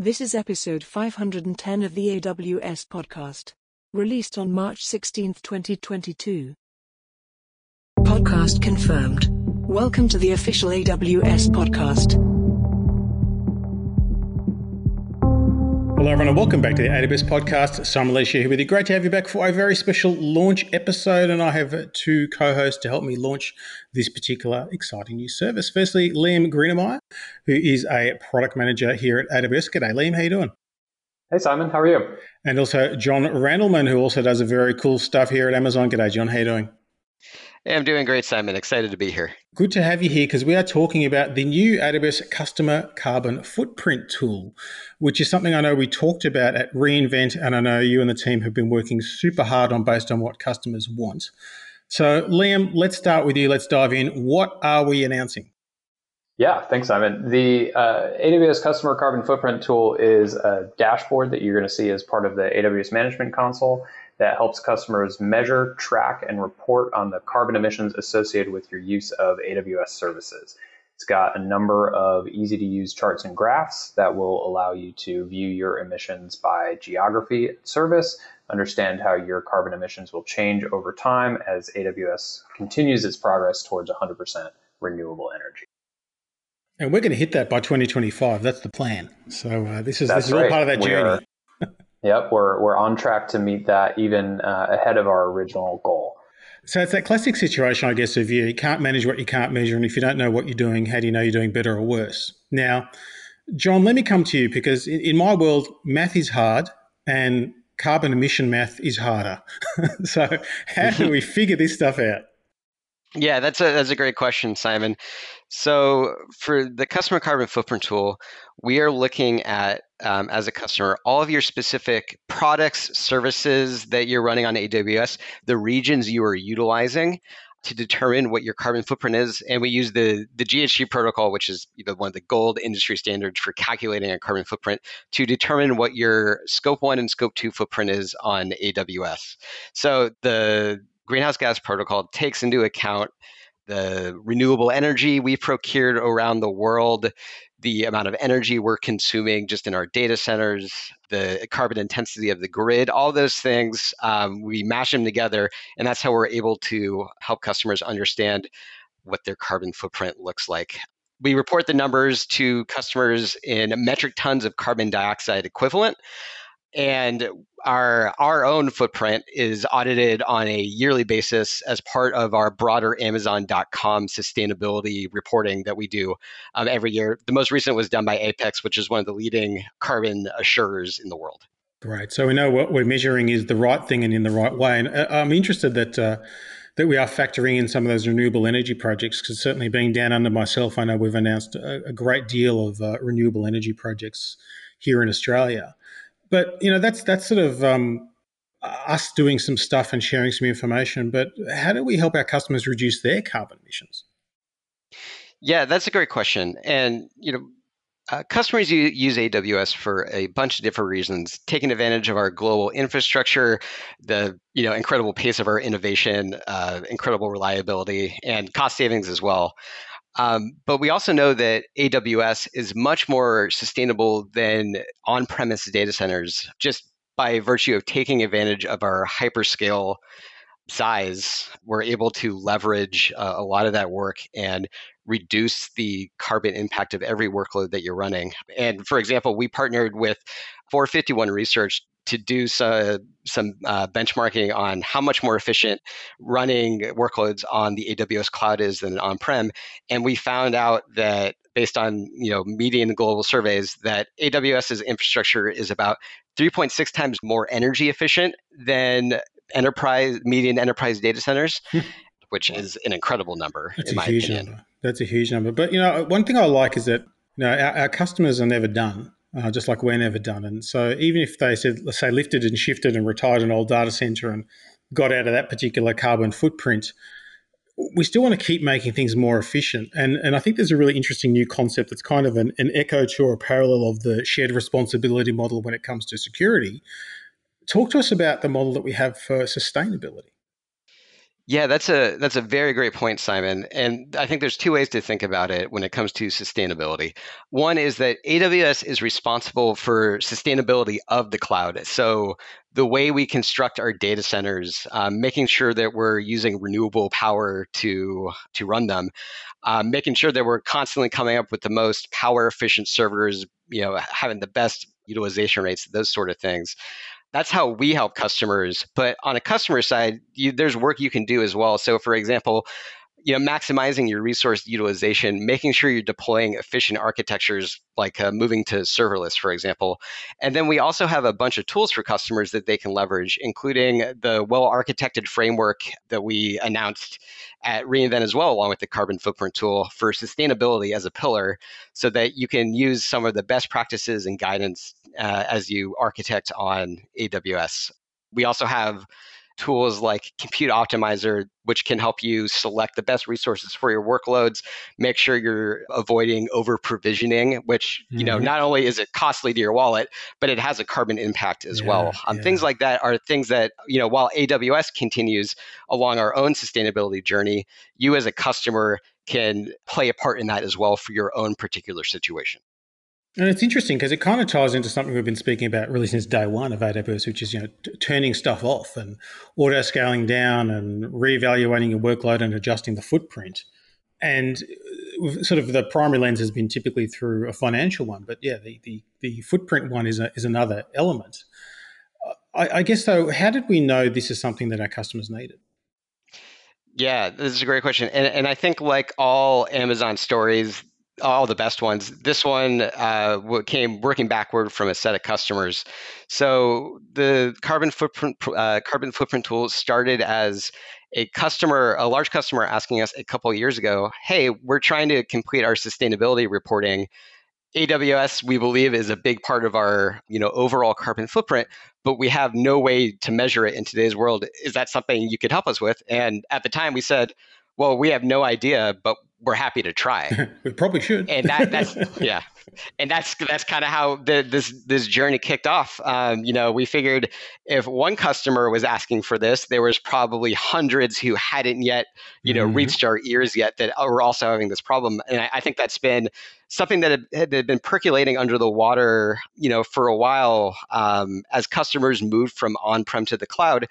This is episode 510 of the AWS podcast, released on March 16, 2022. Podcast confirmed. Welcome to the official AWS podcast. Hello, everyone, and welcome back to the AWS podcast. Simon Elisha here with you. Great to have you back for a very special launch episode. And I have two co hosts to help me launch this particular exciting new service. Firstly, Liam Greenemeyer, who is a product manager here at AWS. G'day, Liam. How you doing? Hey, Simon. How are you? And also John Randleman, who also does a very cool stuff here at Amazon. G'day, John. How you doing? Hey, I'm doing great, Simon. Excited to be here. Good to have you here because we are talking about the new AWS Customer Carbon Footprint tool, which is something I know we talked about at reInvent, and I know you and the team have been working super hard on based on what customers want. So, Liam, let's start with you. Let's dive in. What are we announcing? Yeah, thanks, Simon. The uh, AWS Customer Carbon Footprint tool is a dashboard that you're going to see as part of the AWS Management Console that helps customers measure, track, and report on the carbon emissions associated with your use of AWS services. It's got a number of easy to use charts and graphs that will allow you to view your emissions by geography service, understand how your carbon emissions will change over time as AWS continues its progress towards 100% renewable energy. And we're going to hit that by 2025. That's the plan. So uh, this is this is all part of that journey. Yep, we're we're on track to meet that even uh, ahead of our original goal. So it's that classic situation, I guess, of you, can't manage what you can't measure, and if you don't know what you're doing, how do you know you're doing better or worse? Now, John, let me come to you because in, in my world, math is hard, and carbon emission math is harder. so how do we figure this stuff out? Yeah, that's a that's a great question, Simon. So for the customer carbon footprint tool, we are looking at um, as a customer all of your specific products, services that you're running on AWS, the regions you are utilizing to determine what your carbon footprint is. And we use the, the GHG protocol, which is you know, one of the gold industry standards for calculating a carbon footprint, to determine what your scope one and scope two footprint is on AWS. So the greenhouse gas protocol takes into account the renewable energy we've procured around the world, the amount of energy we're consuming just in our data centers, the carbon intensity of the grid, all those things, um, we mash them together. And that's how we're able to help customers understand what their carbon footprint looks like. We report the numbers to customers in metric tons of carbon dioxide equivalent and our our own footprint is audited on a yearly basis as part of our broader amazon.com sustainability reporting that we do um, every year the most recent was done by apex which is one of the leading carbon assurers in the world Great. So we know what we're measuring is the right thing and in the right way. And uh, I'm interested that uh, that we are factoring in some of those renewable energy projects because certainly being down under myself, I know we've announced a, a great deal of uh, renewable energy projects here in Australia. But you know, that's that's sort of um, us doing some stuff and sharing some information. But how do we help our customers reduce their carbon emissions? Yeah, that's a great question. And you know, uh, customers use AWS for a bunch of different reasons, taking advantage of our global infrastructure, the you know incredible pace of our innovation, uh, incredible reliability, and cost savings as well. Um, but we also know that AWS is much more sustainable than on premise data centers just by virtue of taking advantage of our hyperscale size. We're able to leverage uh, a lot of that work and reduce the carbon impact of every workload that you're running. And for example, we partnered with 451 Research to do some, some uh, benchmarking on how much more efficient running workloads on the AWS cloud is than on-prem, and we found out that based on you know median global surveys that AWS's infrastructure is about 3.6 times more energy efficient than enterprise median enterprise data centers. Hmm. which is an incredible number. That's a huge opinion. number. That's a huge number. But you know, one thing I like is that you know our, our customers are never done uh, just like we're never done. And so even if they said, let's say, lifted and shifted and retired an old data center and got out of that particular carbon footprint, we still want to keep making things more efficient. And, and I think there's a really interesting new concept that's kind of an, an echo to or a parallel of the shared responsibility model when it comes to security. Talk to us about the model that we have for sustainability. Yeah, that's a that's a very great point, Simon. And I think there's two ways to think about it when it comes to sustainability. One is that AWS is responsible for sustainability of the cloud. So the way we construct our data centers, um, making sure that we're using renewable power to to run them, um, making sure that we're constantly coming up with the most power efficient servers, you know, having the best utilization rates, those sort of things that's how we help customers. But on a customer side, you, there's work you can do as well. So, for example, you know, maximizing your resource utilization, making sure you're deploying efficient architectures like uh, moving to serverless, for example. And then we also have a bunch of tools for customers that they can leverage, including the well architected framework that we announced at reInvent as well, along with the carbon footprint tool for sustainability as a pillar, so that you can use some of the best practices and guidance uh, as you architect on AWS. We also have tools like Compute Optimizer, which can help you select the best resources for your workloads, make sure you're avoiding over provisioning, which, you know, mm-hmm. not only is it costly to your wallet, but it has a carbon impact as yeah, well. Um, yeah. Things like that are things that, you know, while AWS continues along our own sustainability journey, you as a customer can play a part in that as well for your own particular situation. And it's interesting because it kind of ties into something we've been speaking about really since day one of AWS, which is you know t- turning stuff off and auto scaling down and reevaluating your workload and adjusting the footprint. And uh, sort of the primary lens has been typically through a financial one, but yeah, the the, the footprint one is a, is another element. I, I guess though, how did we know this is something that our customers needed? Yeah, this is a great question, and and I think like all Amazon stories, all the best ones. This one uh, came working backward from a set of customers. So the carbon footprint uh, carbon footprint tool started as a customer, a large customer, asking us a couple years ago, "Hey, we're trying to complete our sustainability reporting." AWS, we believe, is a big part of our you know overall carbon footprint, but we have no way to measure it in today's world. Is that something you could help us with? And at the time, we said, well, we have no idea, but we're happy to try. we probably should. and that, that's yeah, and that's that's kind of how the, this this journey kicked off. Um, you know, we figured if one customer was asking for this, there was probably hundreds who hadn't yet, you know, mm-hmm. reached our ears yet that were also having this problem. And I, I think that's been something that had, had, been percolating under the water, you know, for a while um, as customers moved from on-prem to the cloud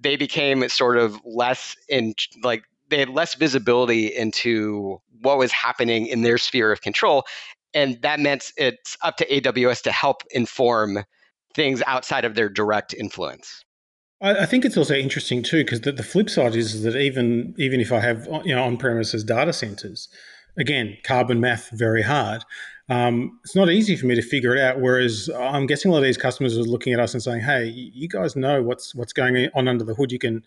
they became sort of less in like they had less visibility into what was happening in their sphere of control. And that meant it's up to AWS to help inform things outside of their direct influence. I, think it's also interesting too, because the, the, flip side is that even even if I have you know on premises data centers, again, carbon math very hard. Um, it's not easy for me to figure it out. Whereas I'm guessing a lot of these customers are looking at us and saying, "Hey, you guys know what's what's going on under the hood. You can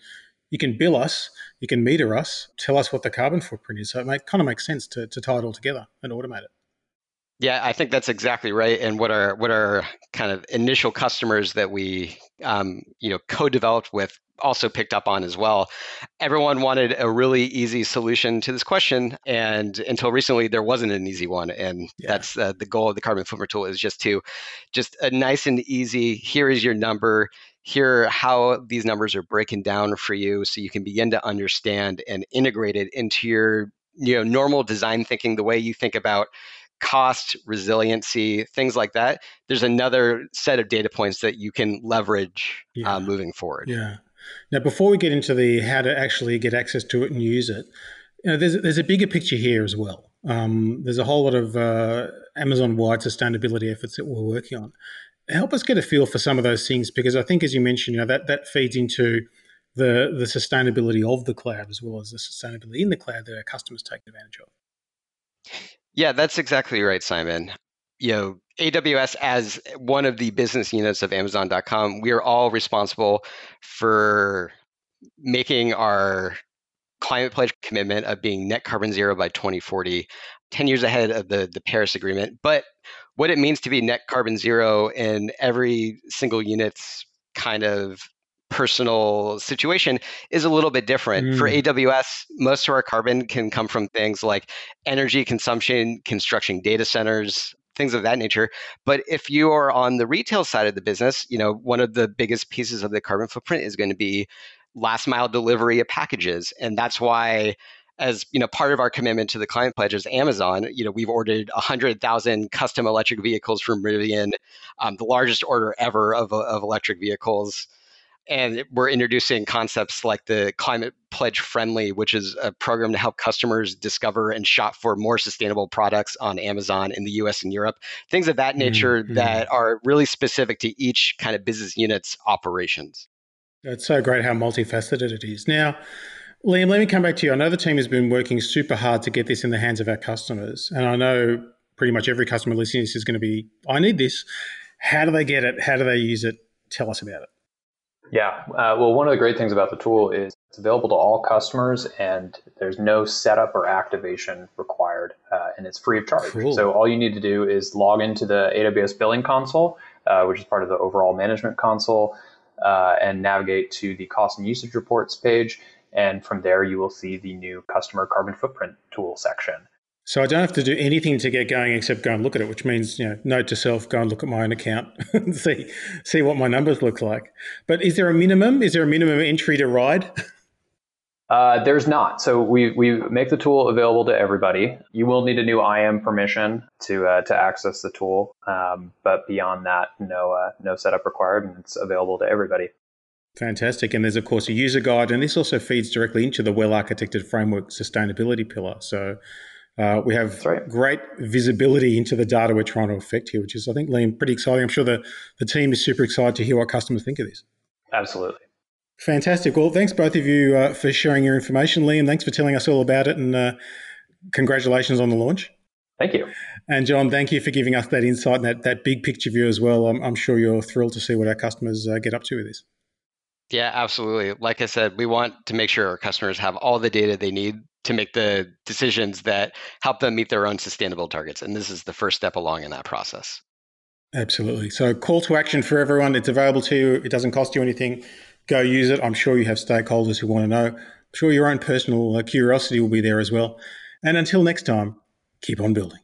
you can bill us, you can meter us, tell us what the carbon footprint is. So it kind of makes sense to, to tie it all together and automate it. Yeah, I think that's exactly right. And what our what our kind of initial customers that we um, you know co-developed with also picked up on as well. Everyone wanted a really easy solution to this question, and until recently, there wasn't an easy one. And yeah. that's uh, the goal of the carbon footprint tool is just to just a nice and easy. Here is your number hear how these numbers are breaking down for you so you can begin to understand and integrate it into your you know normal design thinking the way you think about cost resiliency things like that. There's another set of data points that you can leverage uh, yeah. uh, moving forward. Yeah. Now before we get into the how to actually get access to it and use it you know, there's, there's a bigger picture here as well. Um, there's a whole lot of uh, amazon wide sustainability efforts that we're working on help us get a feel for some of those things because I think, as you mentioned, you know that that feeds into the the sustainability of the cloud as well as the sustainability in the cloud that our customers take advantage of. Yeah, that's exactly right, Simon. You know, AWS as one of the business units of Amazon.com, we are all responsible for making our climate pledge commitment of being net carbon zero by 2040, 10 years ahead of the, the Paris Agreement. But what it means to be net carbon zero in every single unit's kind of personal situation is a little bit different. Mm. For AWS, most of our carbon can come from things like energy consumption, construction data centers, things of that nature. But if you are on the retail side of the business, you know, one of the biggest pieces of the carbon footprint is going to be last mile delivery of packages. And that's why as you know part of our commitment to the climate pledge is amazon. You know we've ordered 100000 custom electric vehicles from rivian um, the largest order ever of, of electric vehicles. And we're introducing concepts like the climate pledge friendly which is a program to help customers discover and shop for more sustainable products on amazon in the us and europe. Things of that nature mm-hmm. that are really specific to each kind of business unit's operations. It's so great how multifaceted it is. Now liam let me come back to you i know the team has been working super hard to get this in the hands of our customers and i know pretty much every customer listening to this is going to be i need this how do they get it how do they use it tell us about it yeah. Uh, well, one of the great things about the tool is it's available to all customers and there's no setup or activation required uh, and it's free of charge. Cool. So all you need to do is log into the AWS billing console, uh, which is part of the overall management console, uh, and navigate to the cost and usage reports page. And from there, you will see the new customer carbon footprint tool section. So I don't have to do anything to get going except go and look at it, which means, you know, note to self, go and look at my own account and see see what my numbers look like. But is there a minimum? Is there a minimum entry to ride? Uh, there's not. So we, we make the tool available to everybody. You will need a new IAM permission to uh, to access the tool, um, but beyond that, no uh, no setup required, and it's available to everybody. Fantastic. And there's of course a user guide, and this also feeds directly into the well architected framework sustainability pillar. So uh, we have right. great visibility into the data we're trying to affect here, which is, I think, Liam, pretty exciting. I'm sure the, the team is super excited to hear what customers think of this. Absolutely. Fantastic. Well, thanks both of you uh, for sharing your information. Liam, thanks for telling us all about it and uh, congratulations on the launch. Thank you. And John, thank you for giving us that insight and that, that big picture view as well. I'm, I'm sure you're thrilled to see what our customers uh, get up to with this. Yeah, absolutely. Like I said, we want to make sure our customers have all the data they need to make the decisions that help them meet their own sustainable targets. And this is the first step along in that process. Absolutely. So, call to action for everyone. It's available to you. It doesn't cost you anything. Go use it. I'm sure you have stakeholders who want to know. I'm sure your own personal uh, curiosity will be there as well. And until next time, keep on building.